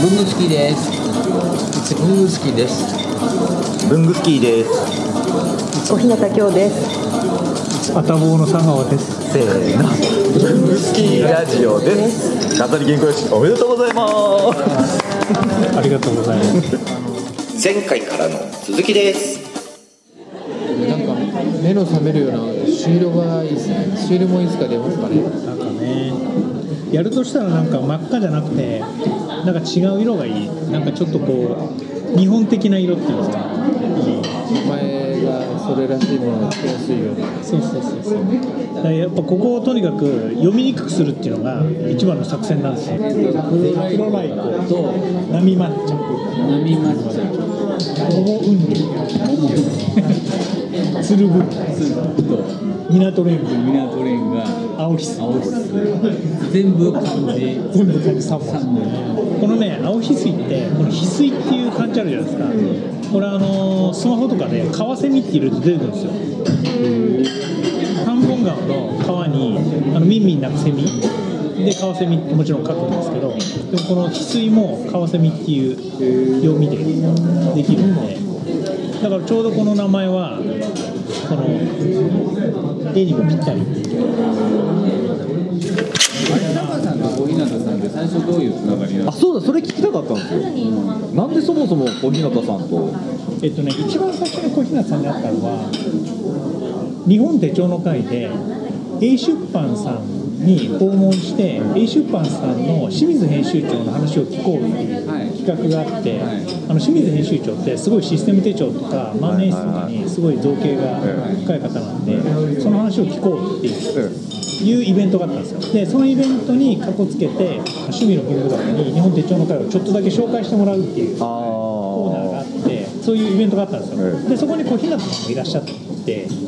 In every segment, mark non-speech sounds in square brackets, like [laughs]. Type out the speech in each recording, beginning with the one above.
文具好きです。文具好きです。文具スキーです。小日向京です。あたぼうの佐川です。せーの。文具スキーラジオです。飾り原稿用紙。おめでとうございます。ありがとうございます。前回からの続きです。なんか目の覚めるような朱色がいいですね。朱色もいつか？出ますかね。なんかね、やるとしたらなんか真っ赤じゃなくて、なんか違う色がいい。なんかちょっとこう日本的な色っていうんですか？いい。前がそれらしいものがつけやすいようなそうそうそうそう。だからやっぱここをとにかく読みにくくするっていうのが一番の作戦なんですよ。黒ライ黒ライコと波抹茶、波抹茶桃雲龍、鶴ぶと港レンブ、港レンが青ひす。青し全部漢字全部漢字3三本。このね青翡翠ってこの翡翠っていう漢字あるじゃないですか。これあのスマホとかでカワセミって入れると出てくるんですよ。半本川の川にあのミンミン鳴くセミ。でカワセミってもちろん書くんですけどでもこの翡翠もカワセミっていう読みでできるんで。だからちょうどこの名前はこの絵にもぴったり。っていうあれタカさんと小日向さんって最初どういうつながりなんあそうだそれ聞きたかったんですよ。なんでそもそも小日向さんと？えっとね、一番最初に小日向さんに会ったのは日本手帳の会で A 出版さんに訪問して A 出版さんの清水編集長の話を聞こうっていうはい企画があって、はい。あの清水編集長ってすごいシステム手帳とか万年筆とかにすごい造形が深い方なんでその話を聞こうっていういうイベントがあったんですよ。でそのイベントにかこつけて趣味の文具学に日本手帳の会をちょっとだけ紹介してもらうっていうあコーナーがあってそういうイベントがあったんですよ、ええでそこにこう日向さんもいらっしゃって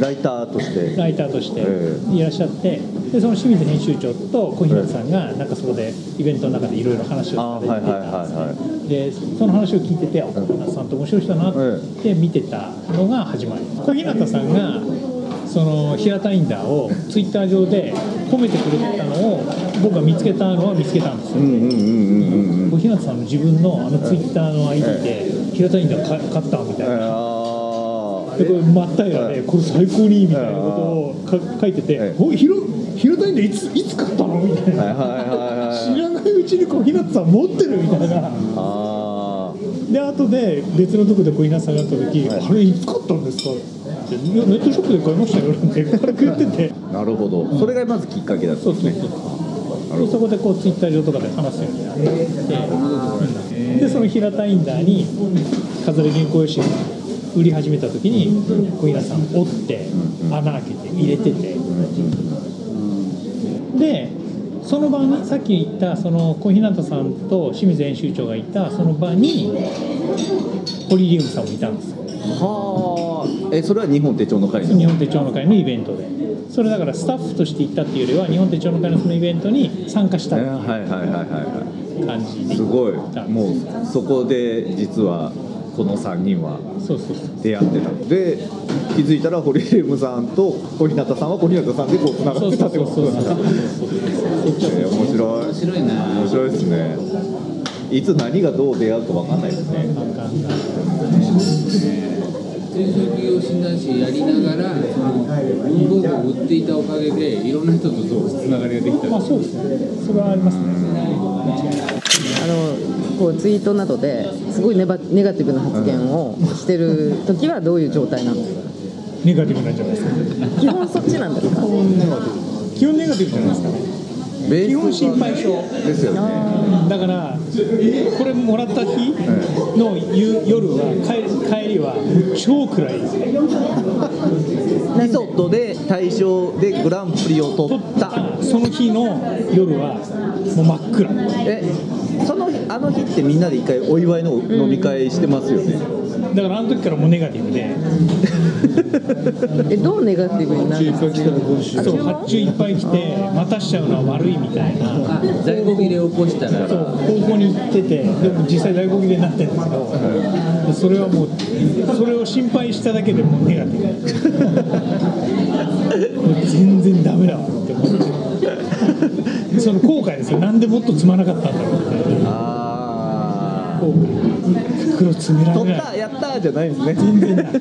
ライターとして。ライターとしてえいらっしゃってでその清水編集長と小日向さんがなんかそこでイベントの中でいろいろ話をされてたはでその話を聞いててあ小日向さんって面白い人だなって見てたのが始まり。小日向さんがその平田インダーをツイッター上で褒めてくれたのを僕が見つけたのは見つけたんですよ。小日向さんの自分のあのツイッターの ID で平田インダーか勝ったみたいな。あでこれ真っ平らでこれ最高にいいみたいなことをか書いててえ「おいひろ平田インダーいついつ買ったの?」みたいな。ーはいはいはいはい。知らないうちに小日向さん持ってるみたいな。あで後で別のとこで小日向さんが会った時「はい。あれいつ買ったんですか?」って「いやネットショップで買いましたよ」なんて軽く言ってて。あなるほど。それがまずきっかけだったそうそうそうでそこでこうツイッター上とかで話すようになって。うんでその平田インダーに飾り原稿用紙売り始めた時に小日向さん折って穴開けて入れてて。でその場にさっき言ったその小日向さんと清水編集長がいたその場にホリリウムさんもいたんです。よはあ。えそれは日本手帳の会の？日本手帳の会のイベントで。それだからスタッフとして行ったっていうよりは日本手帳の会のそのイベントに参加したっていう感じすごい。たもうそこで実はこの3人はそうそうそう。出会ってたで気づいたら堀江ムさんと小日向さんは小日向さんでこうつながってたってことなんだえー面白い面白い。な面白いですね。いつ何がどう出会うか分かんないですね。中小企業診断士やりながらその文房具を売っていたおかげでいろんな人とそうつながりができた。まあそうですね。それはありますねあのこうツイートなどですごいネバネガティブな発言をしてる時はどういう状態なの？ネガティブなんじゃないですか。基本そっちなんですか？基本ネガティブじゃないですか。基本心配性。ですよね。だからこれもらった日の夕夜は帰帰りは超暗い。ですリゾットで大賞でグランプリを取取ったその日の夜はもう真っ暗えそのあの日ってみんなで一回お祝いの飲み会してますよね。だからあの時からもうネガティブで。[laughs] えどうネガティブになるんですか？そう発注いっぱい来て待たしちゃうのは悪いみたいな。あ在庫切れを起こしたら。そう方向に行っててでも実際在庫切れになってるんですけどでそれはもうそれを心配しただけでもうネガティブ。もう全然ダメだわって思って。その後悔ですよ。なんでもっと積まなかったんだろうみたいなあこう袋詰められ取ったやったーじゃないんですね全然ない。[laughs]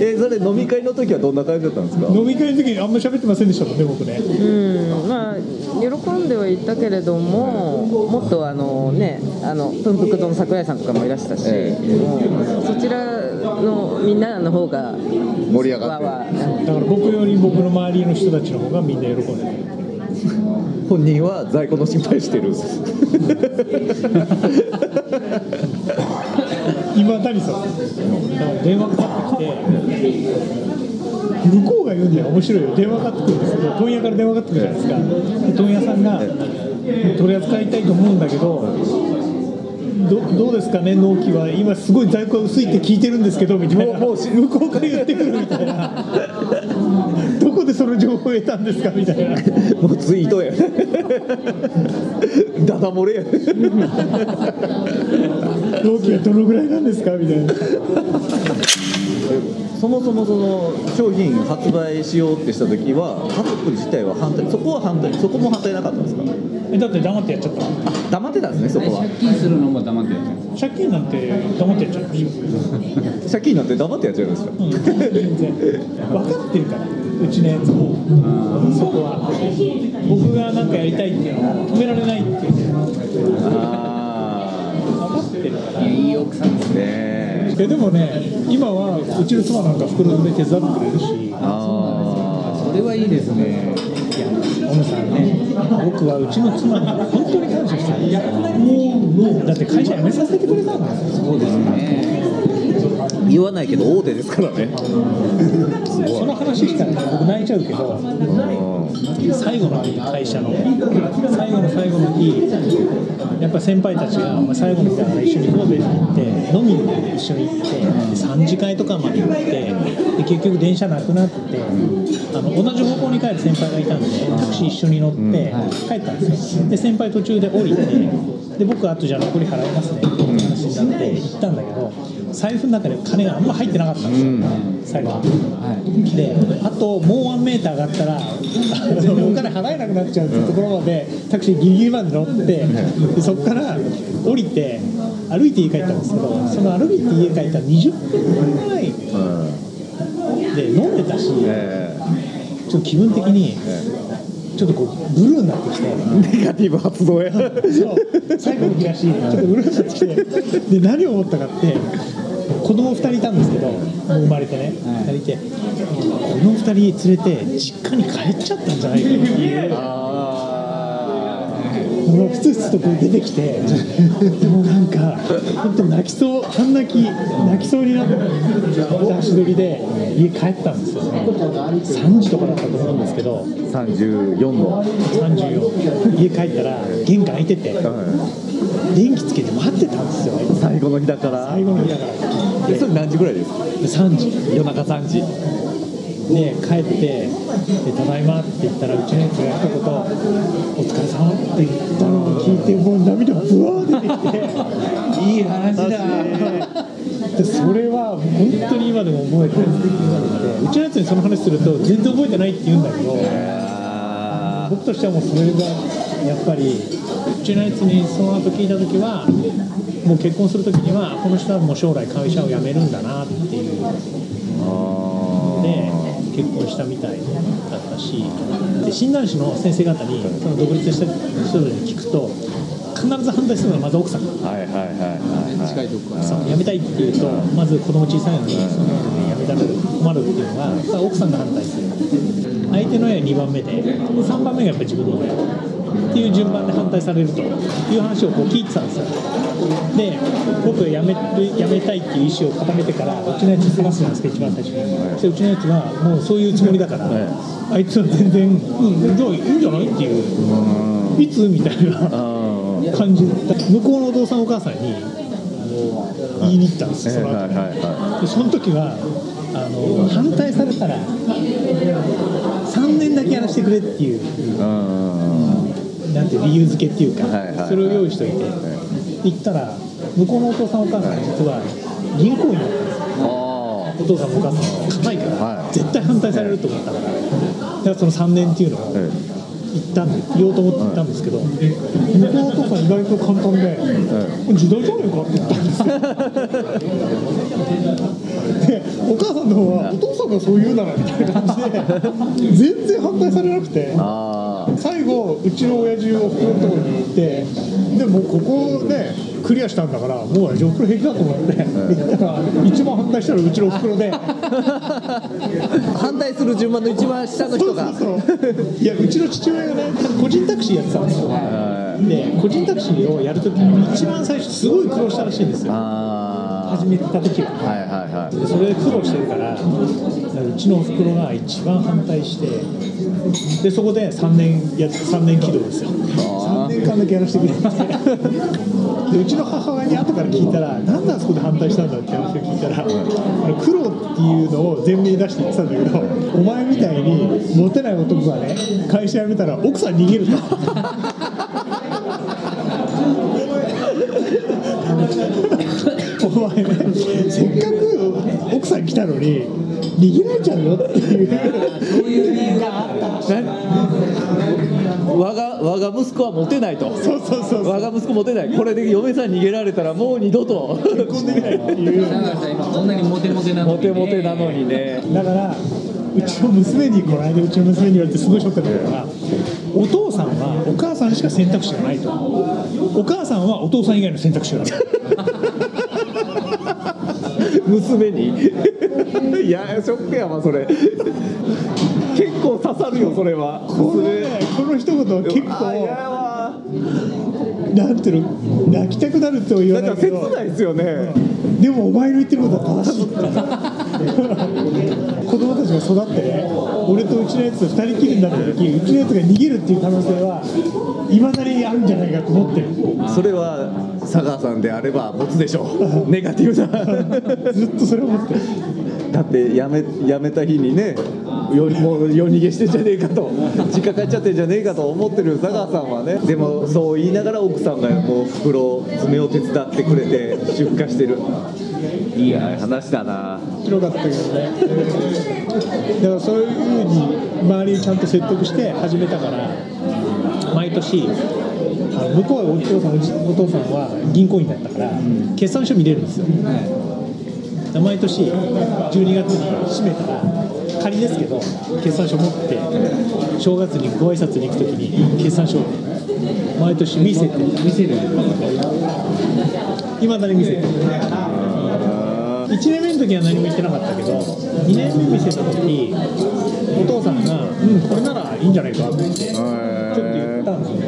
えそれ飲み会の時はどんな感じだったんですか？飲み会の時にあんまり喋ってませんでしたもんね僕ね。うんまあ喜んではいたけれどももっとあのねあの文福堂の桜井さんとかもいらしたし、えもうそちらのみんなの方が盛り上がって。わわだから僕より僕の周りの人たちの方がみんな喜んでる本人は在庫の心配してる [laughs] 今谷さん電話かかってきて向こうが言うんだよ面白いよ電話かかってくるんですけど問屋から電話かかってくるじゃないですかで問屋さんが取り扱いたいと思うんだけどどどうですかね納期は今すごい在庫が薄いって聞いてるんですけどみたいな。もう向こうから言ってくるみたいなどこでその情報を得たんですかみたいな。もうツイートやダダ漏れや [laughs] 納期はどのぐらいなんですか？みたいな。[laughs] そもそもその商品発売しようってした時は家族自体は反対そこは反対そこも反対なかったんですか？えだって黙ってやっちゃった。の黙ってたんですねそこは。借金するのも黙ってやってるんです借金なんて黙ってやっちゃう借金なんて黙ってやっちゃうんですかうん、全然。分かってるからうちのやつも。そこは。僕が何かやりたいっていうのを止められないっていう。あ分かってるからいやいい奥さんですあね。ええでもね今はうちの妻なんか袋詰め手伝ってくれるし。あそれはいいですね。小野さんね僕はうちの妻に本当に感謝してる。もうだって会社辞めさせてくれたんだよそうですね。あ言わないけど大手ですからね。その話したらね僕泣いちゃうけど最後の会社の最後の最後の日やっぱ先輩たちがま最後の日だから一緒に行こうぜって言って飲みに一緒に行って3次会とかまで行ってで結局電車なくなってあの同じ方向に帰る先輩がいたんでタクシー一緒に乗って帰ったんですよ。で先輩途中で降りてで僕あとじゃあ残り払いますね。って話になって行ったんだけど財布の中で金があんま入ってなかったんですよ、最後であともうワンメーター上がったらお金払えなくなっちゃうっていうところまでタクシーギリギリまで乗ってでそこから降りて歩いて家帰ったんですけどその歩いて家帰った20分ぐらいで飲んでたしえちょっと気分的にちょっとこうブルーになってきて。えネガティブ発動や。そう。最後の日らしいちょっとうるさってきて。で何を思ったかって子供2人いたんですけどもう生まれてね。2人いて。この2人連れて実家に帰っちゃったんじゃないかっていう。あもうふつふつとこう出てきてでもなんか本当泣きそう半泣き泣きそうになって足取りで家帰ったんですよね3時とかだったと思うんですけど34の、34家帰ったら玄関開いてて電気つけて待ってたんですよ最後の日だから最後の日だからえそれ何時ぐらいですか3時夜中3時で帰ってで「ただいま」って言ったらうちのやつが一言「お疲れ様」って言ったのを聞いてもう涙がぶわー出てきていい話だ。でそれは本当に今でも覚えてる。うちのやつにその話すると全然覚えてないって言うんだけどあ僕としてはもうそれがやっぱりうちのやつにその後聞いた時はもう結婚する時にはこの人はもう将来会社を辞めるんだなっていう結婚したみたいだったしで診断士の先生方にその独立した人に聞くと必ず反対するのはまず奥さん。はいはいはいはいはい。近いとこから。そう辞めたいっていうとまず子供小さいのにその辞めたら困るっていうのが奥さんが反対する。相手の親2番目で3番目がやっぱり自分の親っていう順番で反対されるという話をこう聞いてたんですよ。で僕が辞めめたいっていう意思を固めてからうちのやつに話すじゃないですか一番最初に、うちのやつはもうそういうつもりだから、あいつは全然、うん、じゃあいいんじゃないっていういつみた。いなあ感じ向こうのお父さんお母さんに言いに行ったんですよその後。でその時はあの反対されたら3年だけやらせてくれっていう。うんなんて理由付けっていうか、はいはいはい。それを用意しといて、行ったら向こうのお父さんお母さんが実は銀行員だったんですお父さんもお母さんも。硬いから、はい。絶対反対されると思ったから。だからその3年っていうのをえったんで言おうと思って行ったんですけど、向こうのお父さん意外と簡単で、時代じゃねえかって言ったんですよ。[laughs] でお母さんの方はお父さんがそう言うならみたいな感じで [laughs] 全然反対されなくて。ああ最後うちの親父おふくろのところに行ってでもうここねクリアしたんだからもう親父おふくろ平気だと思って行ったら一番反対したのはうちのおふくろで。反対する順番の一番下の人が。そうそうそう。いやうちの父親がね個人タクシーやってたんですよ。で個人タクシーをやるときに一番最初すごい苦労したらしいんですよ。あ始めた時は。あはいはいはい。でそれで苦労してるからうちのおふくろが一番反対してでそこで3年や3年起動ですよ3年間だけやらせてくれってうちの母親に後から聞いたらなんであそこで反対したんだって話を聞いたら苦労っていうのを前面に出して言ってたんだけどお前みたいにモテない男がね会社辞めたら奥さん逃げると。お前ねせっかく奥さん来たのに逃げられちゃうよっていうがあった我が我が息子はモテないと。そうそうそう我が息子モテない。これで嫁さん逃げられたらもう二度と。結婚できないっていう。だからさ今こんなにモテモテなのモに、ね、テモテなのにねだからうちの娘にこの間うちの娘に言われてすごいショックだったのがお父さんはお母さんしか選択肢がないと。お母さんはお父さん以外の選択肢がある娘に。[laughs] いやショックやわそれ結構刺さるよそれは。このねこの一言は結あいや構わ。なんていうの泣きたくなるっては言わないけど。切ないですよね。でもお前の言ってることは正しい。っ [laughs] て子供たちが育ってね俺とうちのやつ2人きりになった時うちのやつが逃げるっていう可能性はいまだにあるんじゃないかと思ってる。それは佐川さんであればボツでしょう。[laughs] ネガティブな。ずっとそれ思ってる。だってやめやめた日にねよ [laughs] もう夜逃げしてんじゃねえかと。[laughs] 実家帰っちゃってんじゃねえかと思ってる佐川さんはね。でもそう言いながら奥さんがもう袋爪を手伝ってくれて出荷してる。いい話だな。面白かったけどね。だからそういうふうに周りにちゃんと説得して始めたから毎年向こうはお父さんお父さんは銀行員だったから決算書見れるんですよ。毎年12月に閉めたら仮ですけど決算書持って正月にご挨拶に行くときに決算書を毎年見せて見せるい。まだに見せてる1年目の時は何も言ってなかったけど2年目見せた時お父さんが「うんこれならい。いんじゃないか」って言ってちょっと言ったんですよ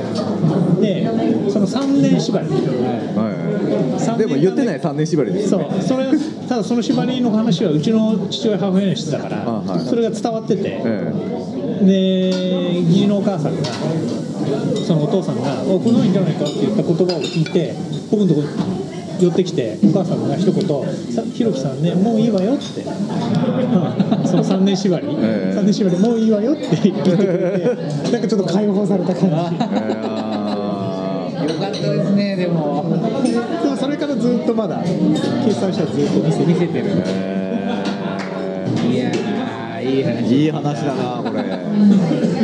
でその3年縛りはいでも言ってない3年縛りで。すそう。それただその縛りの話はうちの父親母親にしてたから、あはい。それが伝わってて、えで義理のお母さんがそのお父さんが「おこのいいんじゃないか」って言った言葉を聞いて僕のとこ寄ってきてお母さんが一言「さひろきさんねもういいわよ」って、う [laughs] んその3年縛り、ええ。3年縛りもういいわよって言ってくれて [laughs] なんかちょっと解放された感じよかったですねでも。でもそれからずっとまだ計算したらずっと見せて見せてるいやーいい話ーいい話だなこれ。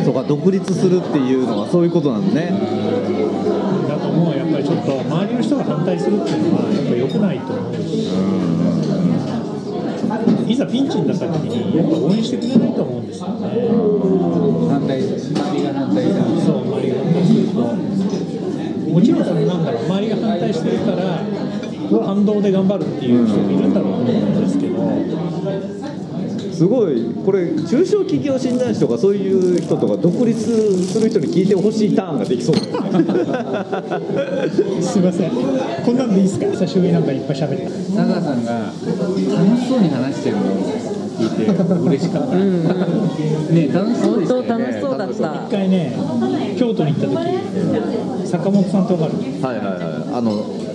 そうか独立するっていうのはそういうことなんね。だと思うやっぱりちょっと周りの人が反対するっていうのはやっぱり良くないと思うし、いざピンチになった時にやっぱ応援してくれないと思うんですよね反対周りが反対したそう周りが反対するともちろんそれなんだろう周りが反対してるから反動で頑張るっていう人もいるんだろうと思うんですけど。すごい。これ中小企業診断士とかそういう人とか独立する人に聞いてほしいターンができそう。だよねすいません。こんなんでいいですか？久しぶりになんかいっぱい喋った佐川さんが楽しそうに話してるのを聞いて嬉しかったね楽しそうでしたよね。本当楽しそうだった。一回ね京都に行った時坂本さんと分かる。はいはいはい。あの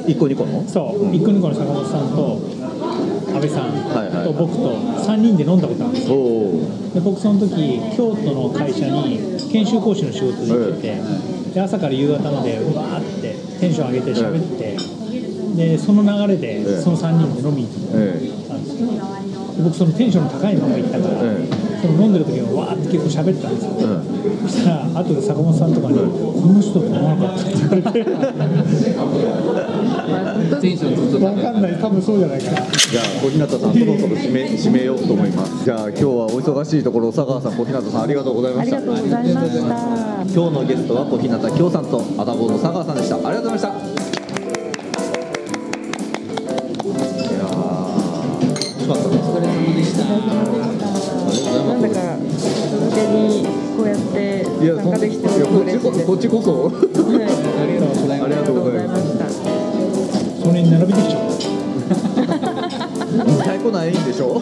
一個二個の？そう、一個二個の坂本さんと安倍さんと僕と3人で飲んだことあるんですよ。で僕その時京都の会社に研修講師の仕事で行ってて、で朝から夕方までうわーってテンション上げて喋って、でその流れでええ。その3人で飲みに行えったんですよ。で僕そのテンションの高いまま行ったから、えその飲んでる時もわーって結構喋ったんですよ。うん。そしたら後で坂本さんとかに「この人と思わなかった」って。言 [laughs] われて分かんない。多分そうじゃないかな。じゃあ小日向さんそろそろ締め締めようと思います。じゃあ今日はお忙しいところ佐川さん小日向さんありがとうございました。ありがとうございました。今日のゲストは小日向京さんとアダボの佐川さんでした。ありがとうございました。いやー楽しかったですお疲れ様でしたや参加できていやこっちこ嬉しいですこっちこそ。はい。ありがとうございます。したそれに並べてきちゃ [laughs] う太鼓ないんでしょ？